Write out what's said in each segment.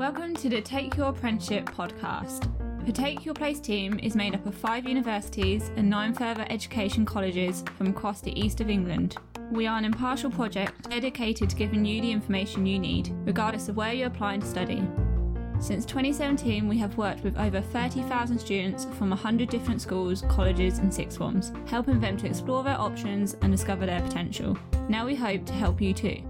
Welcome to the Take Your Apprenticeship podcast. The Take Your Place team is made up of five universities and nine further education colleges from across the east of England. We are an impartial project dedicated to giving you the information you need, regardless of where you're applying to study. Since 2017, we have worked with over 30,000 students from 100 different schools, colleges, and sixth forms, helping them to explore their options and discover their potential. Now we hope to help you too.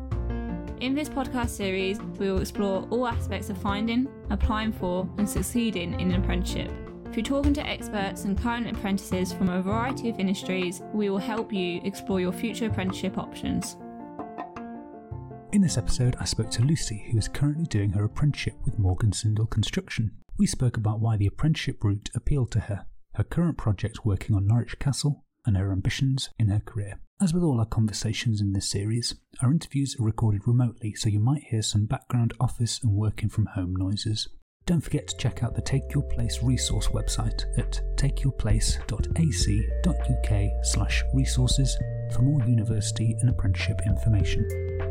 In this podcast series, we will explore all aspects of finding, applying for, and succeeding in an apprenticeship. Through talking to experts and current apprentices from a variety of industries, we will help you explore your future apprenticeship options. In this episode, I spoke to Lucy, who is currently doing her apprenticeship with Morgan Sindall Construction. We spoke about why the apprenticeship route appealed to her, her current project working on Norwich Castle, and her ambitions in her career. As with all our conversations in this series, our interviews are recorded remotely, so you might hear some background office and working from home noises. Don't forget to check out the Take Your Place resource website at takeyourplace.ac.uk slash resources for more university and apprenticeship information.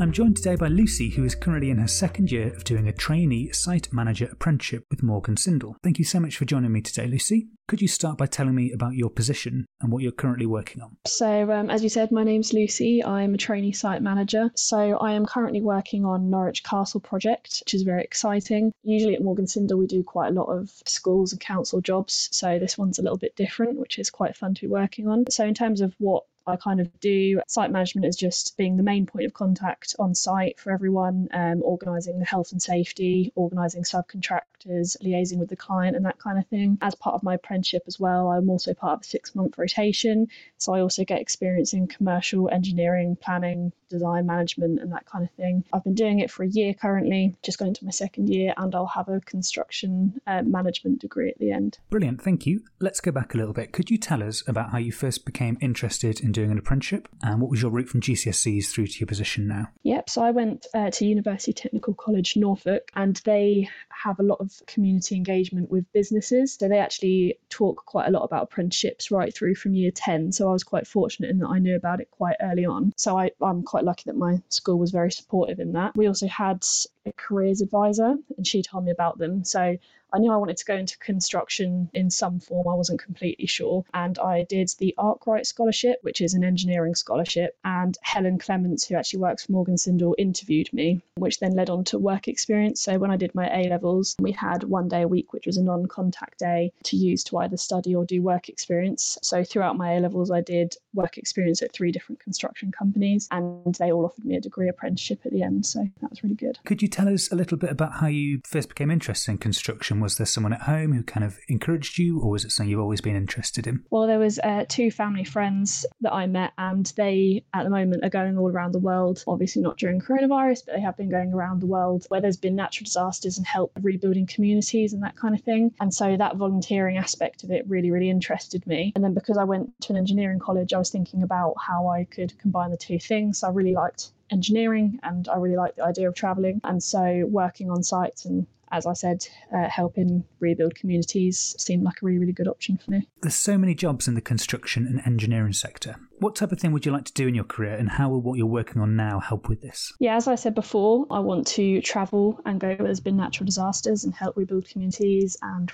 I'm joined today by Lucy, who is currently in her second year of doing a trainee site manager apprenticeship with Morgan Sindall. Thank you so much for joining me today, Lucy. Could you start by telling me about your position and what you're currently working on? So, um, as you said, my name's Lucy. I'm a trainee site manager. So, I am currently working on Norwich Castle project, which is very exciting. Usually at Morgan Sindall, we do quite a lot of schools and council jobs. So, this one's a little bit different, which is quite fun to be working on. So, in terms of what I kind of do. Site management as just being the main point of contact on site for everyone, um, organising the health and safety, organising subcontractors, liaising with the client, and that kind of thing. As part of my apprenticeship as well, I'm also part of a six month rotation. So I also get experience in commercial engineering, planning, design management, and that kind of thing. I've been doing it for a year currently, just going into my second year, and I'll have a construction uh, management degree at the end. Brilliant, thank you. Let's go back a little bit. Could you tell us about how you first became interested in doing an apprenticeship and what was your route from GCSEs through to your position now? Yep, so I went uh, to University Technical College Norfolk and they have a lot of community engagement with businesses. So they actually talk quite a lot about apprenticeships right through from year 10. So I was quite fortunate in that I knew about it quite early on. So I, I'm quite lucky that my school was very supportive in that. We also had a careers advisor and she told me about them. So I knew I wanted to go into construction in some form. I wasn't completely sure. And I did the Arkwright Scholarship, which is an engineering scholarship. And Helen Clements, who actually works for Morgan Sindall, interviewed me, which then led on to work experience. So when I did my A levels, we had one day a week, which was a non contact day to use to either study or do work experience. So throughout my A levels, I did work experience at three different construction companies and they all offered me a degree apprenticeship at the end. So that was really good. Could you tell us a little bit about how you first became interested in construction? Was there someone at home who kind of encouraged you, or was it something you've always been interested in? Well, there was uh, two family friends that I met, and they at the moment are going all around the world. Obviously, not during coronavirus, but they have been going around the world where there's been natural disasters and help rebuilding communities and that kind of thing. And so that volunteering aspect of it really, really interested me. And then because I went to an engineering college, I was thinking about how I could combine the two things. So I really liked engineering and I really liked the idea of traveling. And so working on sites and as I said, uh, helping rebuild communities seemed like a really, really good option for me. There's so many jobs in the construction and engineering sector. What type of thing would you like to do in your career, and how will what you're working on now help with this? Yeah, as I said before, I want to travel and go where there's been natural disasters and help rebuild communities and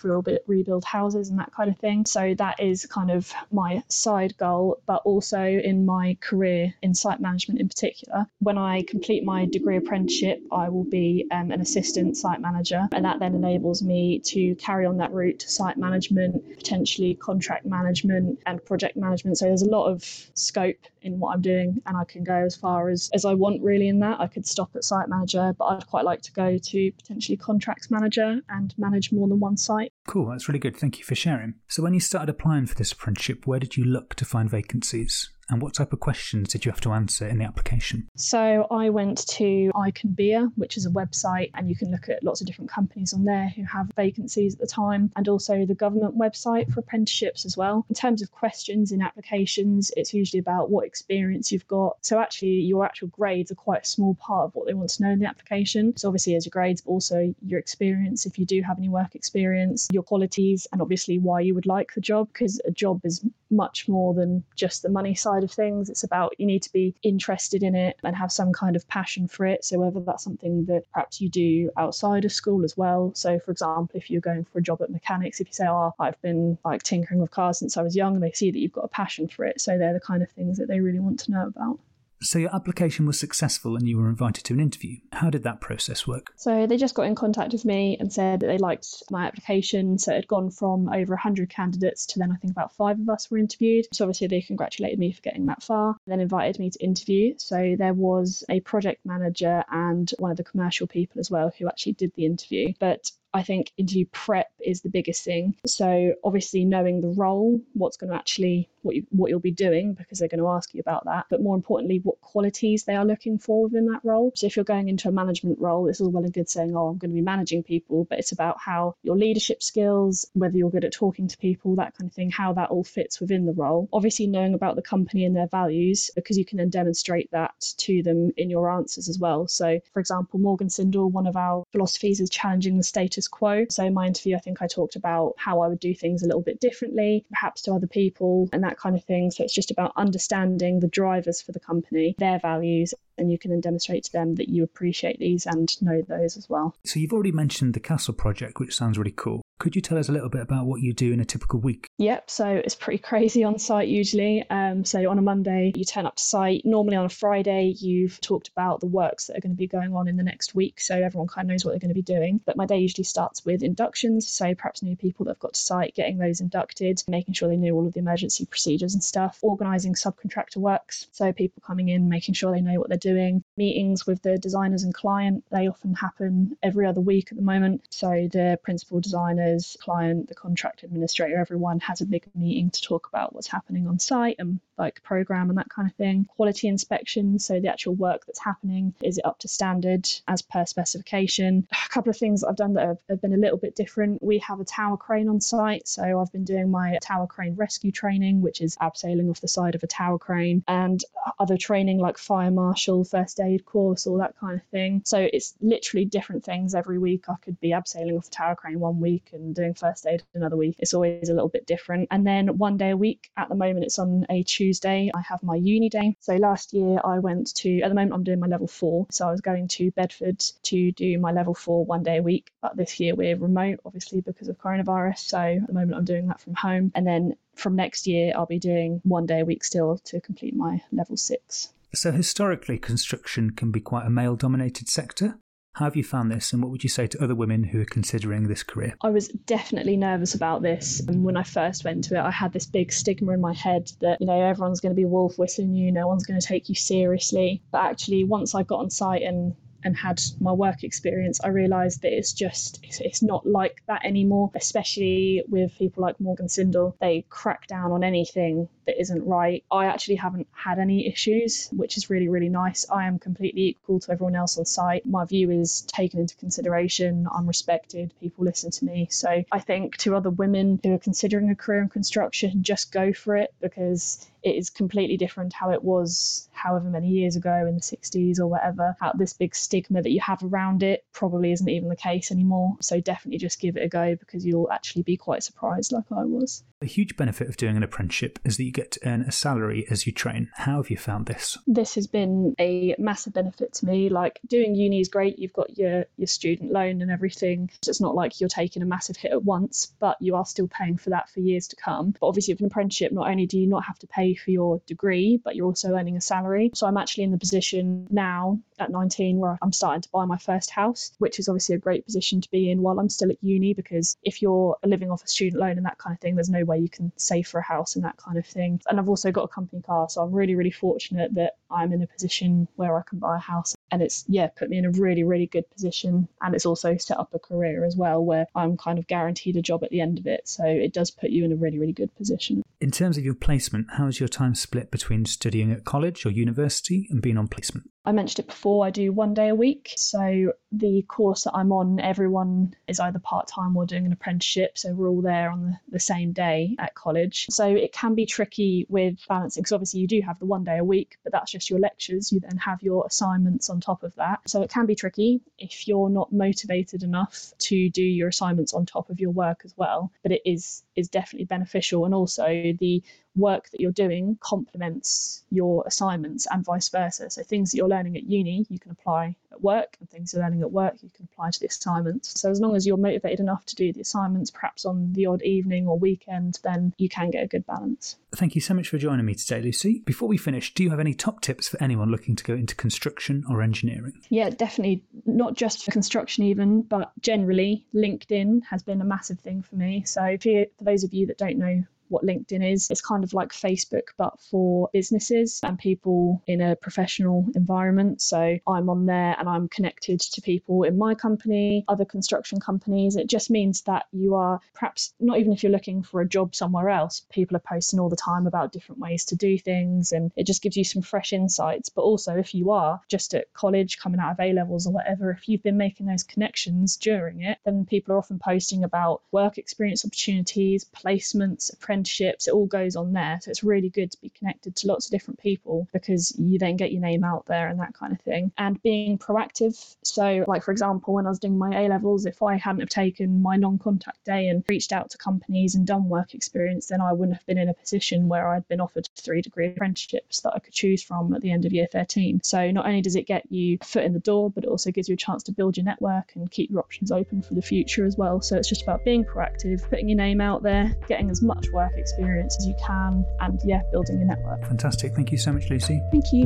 rebuild, houses and that kind of thing. So that is kind of my side goal, but also in my career in site management in particular. When I complete my degree apprenticeship, I will be um, an assistant site manager, and that then enables me to carry on that route to site management, potentially contract management and project management. So there's a lot of scope in what I'm doing and I can go as far as, as I want really in that. I could stop at site manager, but I'd quite like to go to potentially contracts manager and manage more than one site. Cool, that's really good. Thank you for sharing. So when you started applying for this apprenticeship, where did you look to find vacancies? And what type of questions did you have to answer in the application? So I went to Iconbia, which is a website, and you can look at lots of different companies on there who have vacancies at the time, and also the government website for apprenticeships as well. In terms of questions in applications, it's usually about what experience you've got. So actually, your actual grades are quite a small part of what they want to know in the application. So obviously, as your grades, but also your experience, if you do have any work experience, your qualities, and obviously why you would like the job, because a job is much more than just the money side of things. It's about you need to be interested in it and have some kind of passion for it. So, whether that's something that perhaps you do outside of school as well. So, for example, if you're going for a job at mechanics, if you say, Oh, I've been like tinkering with cars since I was young, they see that you've got a passion for it. So, they're the kind of things that they really want to know about. So your application was successful and you were invited to an interview. How did that process work? So they just got in contact with me and said that they liked my application. So it had gone from over 100 candidates to then I think about five of us were interviewed. So obviously they congratulated me for getting that far, then invited me to interview. So there was a project manager and one of the commercial people as well who actually did the interview. But I think interview prep is the biggest thing. So obviously knowing the role, what's going to actually what you what you'll be doing because they're going to ask you about that. But more importantly, what qualities they are looking for within that role. So if you're going into a management role, it's all well and good saying, "Oh, I'm going to be managing people," but it's about how your leadership skills, whether you're good at talking to people, that kind of thing, how that all fits within the role. Obviously knowing about the company and their values because you can then demonstrate that to them in your answers as well. So for example, Morgan Sindall, one of our philosophies is challenging the status status quo. So, in my interview, I think I talked about how I would do things a little bit differently, perhaps to other people, and that kind of thing. So, it's just about understanding the drivers for the company, their values, and you can then demonstrate to them that you appreciate these and know those as well. So, you've already mentioned the Castle project, which sounds really cool. Could you tell us a little bit about what you do in a typical week? Yep, so it's pretty crazy on site usually. Um, so on a Monday, you turn up to site. Normally on a Friday, you've talked about the works that are going to be going on in the next week, so everyone kind of knows what they're going to be doing. But my day usually starts with inductions, so perhaps new people that have got to site, getting those inducted, making sure they know all of the emergency procedures and stuff, organising subcontractor works, so people coming in, making sure they know what they're doing. Meetings with the designers and client, they often happen every other week at the moment. So the principal designer designers, client, the contract administrator, everyone has a big meeting to talk about what's happening on site and like program and that kind of thing. Quality inspection, so the actual work that's happening, is it up to standard as per specification? A couple of things that I've done that have, have been a little bit different. We have a tower crane on site, so I've been doing my tower crane rescue training, which is abseiling off the side of a tower crane, and other training like fire marshal, first aid course, all that kind of thing. So it's literally different things every week. I could be abseiling off a tower crane one week and doing first aid another week. It's always a little bit different. And then one day a week, at the moment, it's on a Tuesday. I have my uni day. So last year I went to, at the moment, I'm doing my level four. So I was going to Bedford to do my level four one day a week. But this year we're remote, obviously, because of coronavirus. So at the moment, I'm doing that from home. And then from next year, I'll be doing one day a week still to complete my level six. So, historically, construction can be quite a male dominated sector. How have you found this, and what would you say to other women who are considering this career? I was definitely nervous about this. And when I first went to it, I had this big stigma in my head that, you know, everyone's going to be wolf whistling you, no one's going to take you seriously. But actually, once I got on site and and had my work experience, I realised that it's just it's, not like that anymore. Especially with people like Morgan Sindall, they crack down on anything that isn't right. I actually haven't had any issues, which is really really nice. I am completely equal to everyone else on site. My view is taken into consideration. I'm respected. People listen to me. So I think to other women who are considering a career in construction, just go for it because it is completely different how it was however many years ago in the 60s or whatever. How this big stigma that you have around it probably isn't even the case anymore. So definitely just give it a go because you'll actually be quite surprised, like I was. A huge benefit of doing an apprenticeship is that you get to earn a salary as you train. How have you found this? This has been a massive benefit to me. Like doing uni is great. You've got your your student loan and everything. It's not like you're taking a massive hit at once, but you are still paying for that for years to come. But obviously, with an apprenticeship, not only do you not have to pay for your degree, but you're also earning a salary. So I'm actually in the position now at 19 where I'm starting to buy my first house, which is obviously a great position to be in while I'm still at uni because if you're living off a student loan and that kind of thing, there's no way you can save for a house and that kind of thing. And I've also got a company car, so I'm really, really fortunate that I'm in a position where I can buy a house. And it's, yeah, put me in a really, really good position. And it's also set up a career as well where I'm kind of guaranteed a job at the end of it. So it does put you in a really, really good position. In terms of your placement, how is your time split between studying at college or university and being on placement? I mentioned it before, I do one day a week. So the course that I'm on, everyone is either part time or doing an apprenticeship. So we're all there on the, the same day at college. So it can be tricky with balancing because obviously you do have the one day a week, but that's just your lectures. You then have your assignments on top of that. So it can be tricky if you're not motivated enough to do your assignments on top of your work as well. But it is is definitely beneficial and also the work that you're doing complements your assignments and vice versa. So things that you're learning at uni, you can apply at work, and things you're learning at work, you can apply to the assignments. So as long as you're motivated enough to do the assignments, perhaps on the odd evening or weekend, then you can get a good balance. Thank you so much for joining me today, Lucy. Before we finish, do you have any top tips for anyone looking to go into construction or engineering? Yeah, definitely. Not just for construction, even, but generally, LinkedIn has been a massive thing for me. So for those of you that don't know what LinkedIn is. It's kind of like Facebook, but for businesses and people in a professional environment. So I'm on there and I'm connected to people in my company, other construction companies. It just means that you are perhaps not even if you're looking for a job somewhere else, people are posting all the time about different ways to do things and it just gives you some fresh insights. But also, if you are just at college, coming out of A levels or whatever, if you've been making those connections during it, then people are often posting about work experience opportunities, placements, apprenticeships apprenticeships, it all goes on there. So it's really good to be connected to lots of different people because you then get your name out there and that kind of thing. And being proactive. So, like for example, when I was doing my A levels, if I hadn't have taken my non-contact day and reached out to companies and done work experience, then I wouldn't have been in a position where I'd been offered three degree apprenticeships that I could choose from at the end of year 13. So not only does it get you foot in the door, but it also gives you a chance to build your network and keep your options open for the future as well. So it's just about being proactive, putting your name out there, getting as much work work experience as you can, and yeah, building your network. Fantastic. Thank you so much, Lucy. Thank you.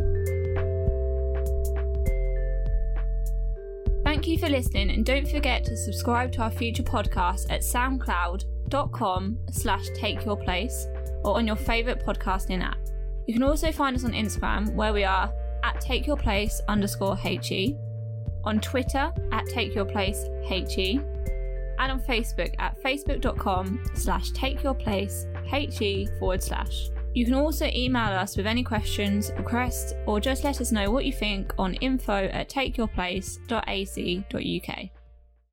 Thank you for listening, and don't forget to subscribe to our future podcast at soundcloud.com slash take your place or on your favourite podcasting app. You can also find us on Instagram where we are at take your place underscore HE, on Twitter at take your place HE, and on Facebook at facebook.com slash takeyourplace forward slash. You can also email us with any questions, requests, or just let us know what you think on info at takeyourplace.ac.uk.